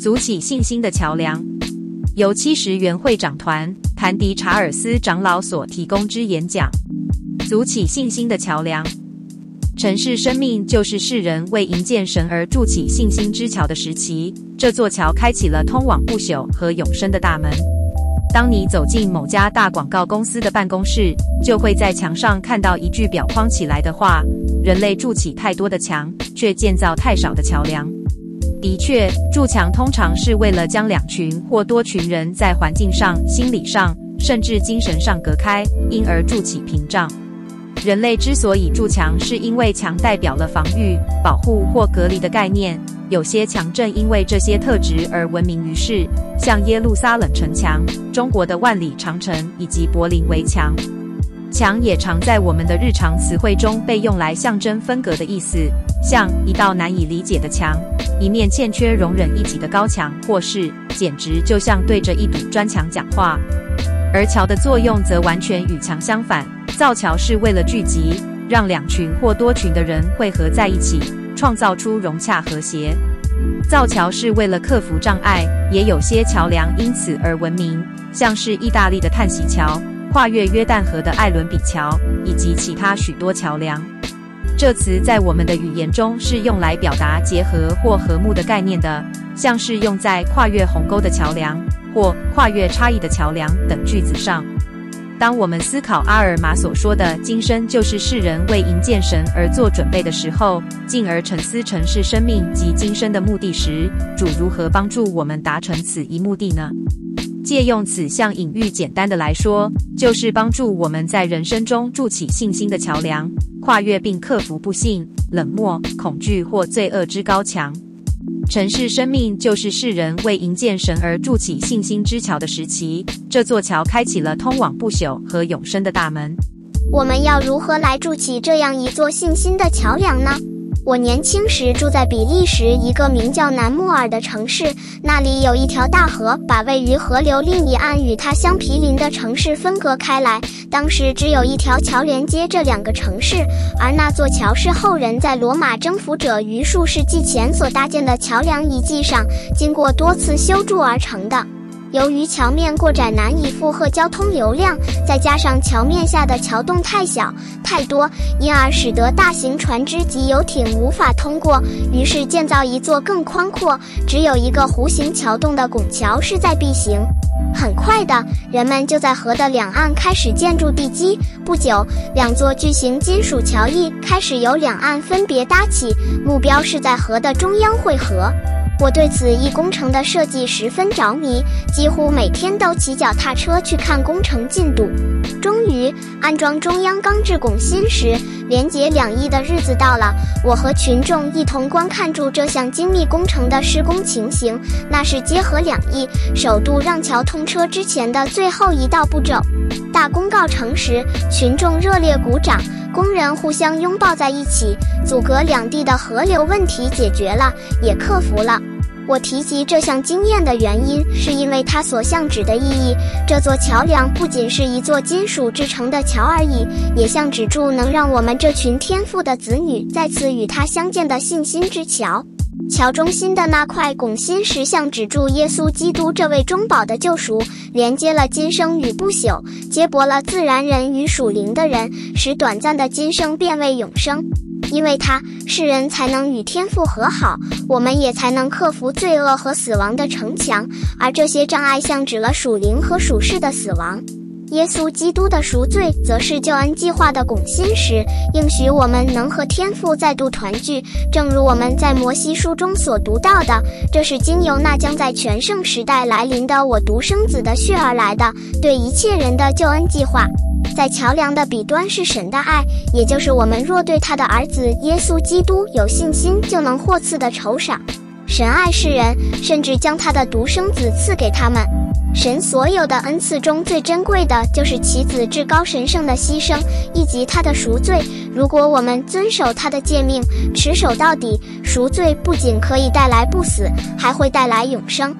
组起信心的桥梁，由七十元会长团谭迪查尔斯长老所提供之演讲。组起信心的桥梁，城市生命就是世人为迎见神而筑起信心之桥的时期。这座桥开启了通往不朽和永生的大门。当你走进某家大广告公司的办公室，就会在墙上看到一句裱框起来的话：“人类筑起太多的墙，却建造太少的桥梁。”的确，筑墙通常是为了将两群或多群人在环境上、心理上，甚至精神上隔开，因而筑起屏障。人类之所以筑墙，是因为墙代表了防御、保护或隔离的概念。有些墙正因为这些特质而闻名于世，像耶路撒冷城墙、中国的万里长城以及柏林围墙。墙也常在我们的日常词汇中被用来象征分隔的意思，像一道难以理解的墙，一面欠缺容忍一己的高墙，或是简直就像对着一堵砖墙讲话。而桥的作用则完全与墙相反，造桥是为了聚集，让两群或多群的人汇合在一起，创造出融洽和谐。造桥是为了克服障碍，也有些桥梁因此而闻名，像是意大利的叹息桥。跨越约旦河的艾伦比桥，以及其他许多桥梁。这词在我们的语言中是用来表达结合或和睦的概念的，像是用在跨越鸿沟的桥梁或跨越差异的桥梁等句子上。当我们思考阿尔玛所说的“今生就是世人为迎见神而做准备”的时候，进而沉思城市生命及今生的目的时，主如何帮助我们达成此一目的呢？借用此项隐喻，简单的来说，就是帮助我们在人生中筑起信心的桥梁，跨越并克服不幸、冷漠、恐惧或罪恶之高墙。城市生命就是世人为迎见神而筑起信心之桥的时期。这座桥开启了通往不朽和永生的大门。我们要如何来筑起这样一座信心的桥梁呢？我年轻时住在比利时一个名叫南莫尔的城市，那里有一条大河，把位于河流另一岸与它相毗邻的城市分隔开来。当时只有一条桥连接这两个城市，而那座桥是后人在罗马征服者于数世纪前所搭建的桥梁遗迹上，经过多次修筑而成的。由于桥面过窄，难以负荷交通流量，再加上桥面下的桥洞太小太多，因而使得大型船只及游艇无法通过。于是建造一座更宽阔、只有一个弧形桥洞的拱桥势在必行。很快的，人们就在河的两岸开始建筑地基。不久，两座巨型金属桥翼开始由两岸分别搭起，目标是在河的中央汇合。我对此一工程的设计十分着迷，几乎每天都骑脚踏车去看工程进度。终于，安装中央钢制拱心时，连接两翼的日子到了。我和群众一同观看住这项精密工程的施工情形，那是结合两翼首度让桥通车之前的最后一道步骤。大功告成时，群众热烈鼓掌，工人互相拥抱在一起，阻隔两地的河流问题解决了，也克服了。我提及这项经验的原因，是因为它所象指的意义。这座桥梁不仅是一座金属制成的桥而已，也象指住能让我们这群天赋的子女再次与他相见的信心之桥。桥中心的那块拱心石像指住耶稣基督这位中保的救赎，连接了今生与不朽，接驳了自然人与属灵的人，使短暂的今生变为永生。因为他，世人才能与天父和好，我们也才能克服罪恶和死亡的城墙，而这些障碍像指了属灵和属世的死亡。耶稣基督的赎罪，则是救恩计划的拱心石，应许我们能和天父再度团聚。正如我们在摩西书中所读到的，这是经由那将在全盛时代来临的我独生子的血而来的，对一切人的救恩计划。在桥梁的彼端是神的爱，也就是我们若对他的儿子耶稣基督有信心，就能获赐的酬赏。神爱世人，甚至将他的独生子赐给他们。神所有的恩赐中最珍贵的就是其子至高神圣的牺牲，以及他的赎罪。如果我们遵守他的诫命，持守到底，赎罪不仅可以带来不死，还会带来永生。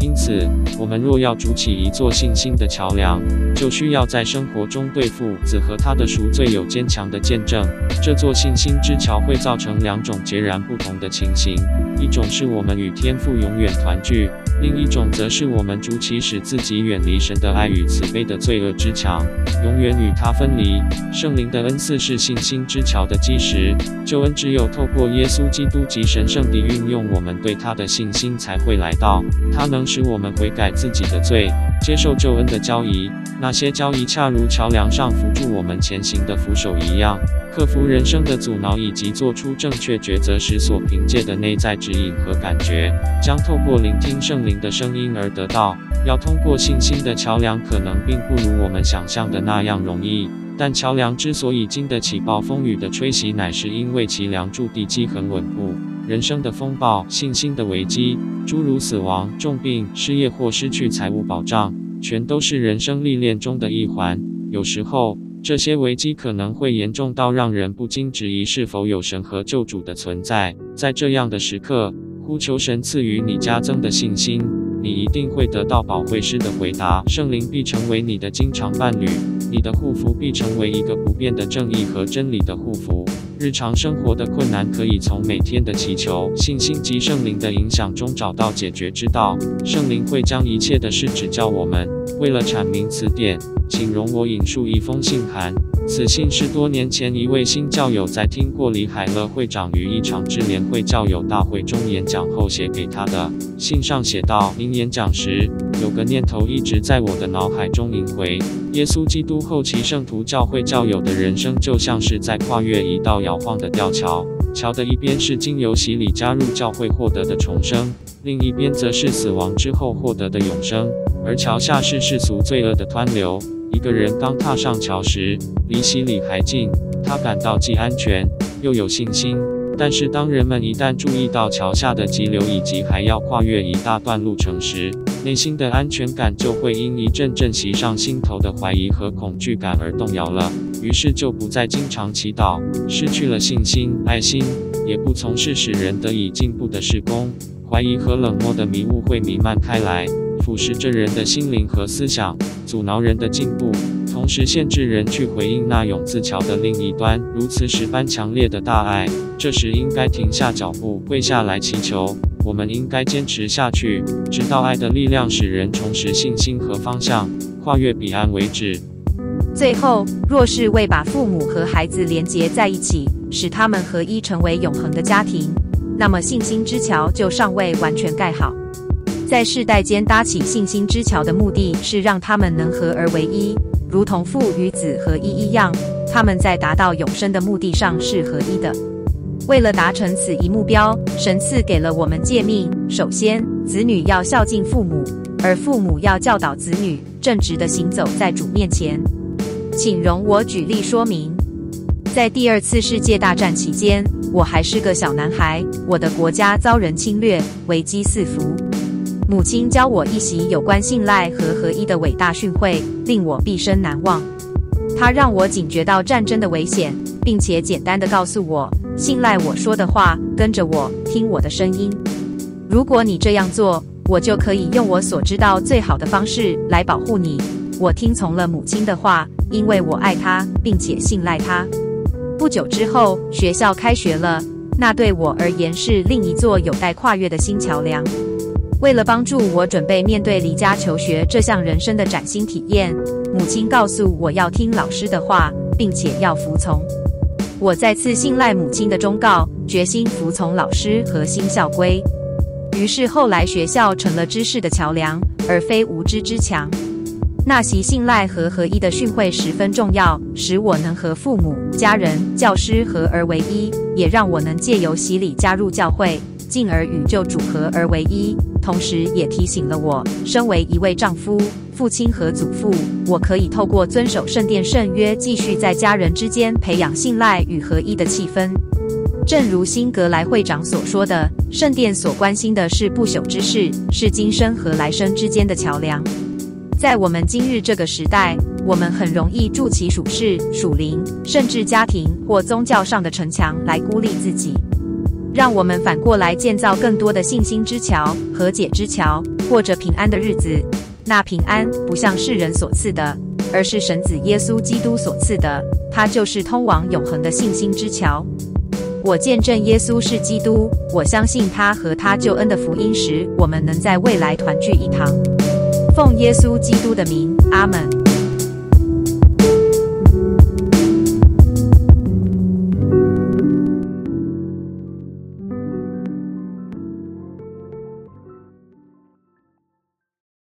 因此，我们若要筑起一座信心的桥梁，就需要在生活中对父子和他的赎罪有坚强的见证。这座信心之桥会造成两种截然不同的情形：一种是我们与天父永远团聚；另一种则是我们筑起使自己远离神的爱与慈悲的罪恶之墙，永远与他分离。圣灵的恩赐是信心之桥的基石。救恩只有透过耶稣基督及神圣地运用我们对他的信心，才会来到。他能。使我们悔改自己的罪，接受救恩的交易。那些交易恰如桥梁上扶助我们前行的扶手一样，克服人生的阻挠，以及做出正确抉择时所凭借的内在指引和感觉，将透过聆听圣灵的声音而得到。要通过信心的桥梁，可能并不如我们想象的那样容易。但桥梁之所以经得起暴风雨的吹袭，乃是因为其梁柱地基很稳固。人生的风暴、信心的危机，诸如死亡、重病、失业或失去财务保障，全都是人生历练中的一环。有时候，这些危机可能会严重到让人不禁质疑是否有神和救主的存在。在这样的时刻，呼求神赐予你加增的信心，你一定会得到保惠师的回答。圣灵必成为你的经常伴侣，你的护符必成为一个不变的正义和真理的护符。日常生活的困难，可以从每天的祈求、信心及圣灵的影响中找到解决之道。圣灵会将一切的事指教我们。为了阐明此点，请容我引述一封信函。此信是多年前一位新教友在听过李海乐会长于一场智联会教友大会中演讲后写给他的。信上写道：“您演讲时，有个念头一直在我的脑海中萦回。耶稣基督后期圣徒教会教友的人生，就像是在跨越一道摇晃的吊桥。桥的一边是经由洗礼加入教会获得的重生，另一边则是死亡之后获得的永生。而桥下是世俗罪恶的湍流。一个人刚踏上桥时，离洗礼还近，他感到既安全又有信心。但是，当人们一旦注意到桥下的急流以及还要跨越一大段路程时，内心的安全感就会因一阵阵袭上心头的怀疑和恐惧感而动摇了。于是，就不再经常祈祷，失去了信心、爱心，也不从事使人得以进步的事工。怀疑和冷漠的迷雾会弥漫开来。腐蚀着人的心灵和思想，阻挠人的进步，同时限制人去回应那永字桥的另一端如此十般强烈的大爱。这时应该停下脚步，跪下来祈求。我们应该坚持下去，直到爱的力量使人重拾信心和方向，跨越彼岸为止。最后，若是未把父母和孩子连结在一起，使他们合一成为永恒的家庭，那么信心之桥就尚未完全盖好。在世代间搭起信心之桥的目的是让他们能合而为一，如同父与子合一一样。他们在达到永生的目的上是合一的。为了达成此一目标，神赐给了我们诫命：首先，子女要孝敬父母，而父母要教导子女正直的行走在主面前。请容我举例说明。在第二次世界大战期间，我还是个小男孩，我的国家遭人侵略，危机四伏。母亲教我一席有关信赖和合一的伟大训诲，令我毕生难忘。她让我警觉到战争的危险，并且简单的告诉我：信赖我说的话，跟着我，听我的声音。如果你这样做，我就可以用我所知道最好的方式来保护你。我听从了母亲的话，因为我爱她，并且信赖她。不久之后，学校开学了，那对我而言是另一座有待跨越的新桥梁。为了帮助我准备面对离家求学这项人生的崭新体验，母亲告诉我要听老师的话，并且要服从。我再次信赖母亲的忠告，决心服从老师和新校规。于是后来学校成了知识的桥梁，而非无知之墙。那席信赖和合一的训诲十分重要，使我能和父母、家人、教师合而为一，也让我能借由洗礼加入教会，进而与救主合而为一。同时也提醒了我，身为一位丈夫、父亲和祖父，我可以透过遵守圣殿圣约，继续在家人之间培养信赖与合一的气氛。正如辛格莱会长所说的，圣殿所关心的是不朽之事，是今生和来生之间的桥梁。在我们今日这个时代，我们很容易筑起属世、属灵，甚至家庭或宗教上的城墙来孤立自己。让我们反过来建造更多的信心之桥、和解之桥，过着平安的日子。那平安不像世人所赐的，而是神子耶稣基督所赐的，他就是通往永恒的信心之桥。我见证耶稣是基督，我相信他和他救恩的福音时，我们能在未来团聚一堂。奉耶稣基督的名，阿门。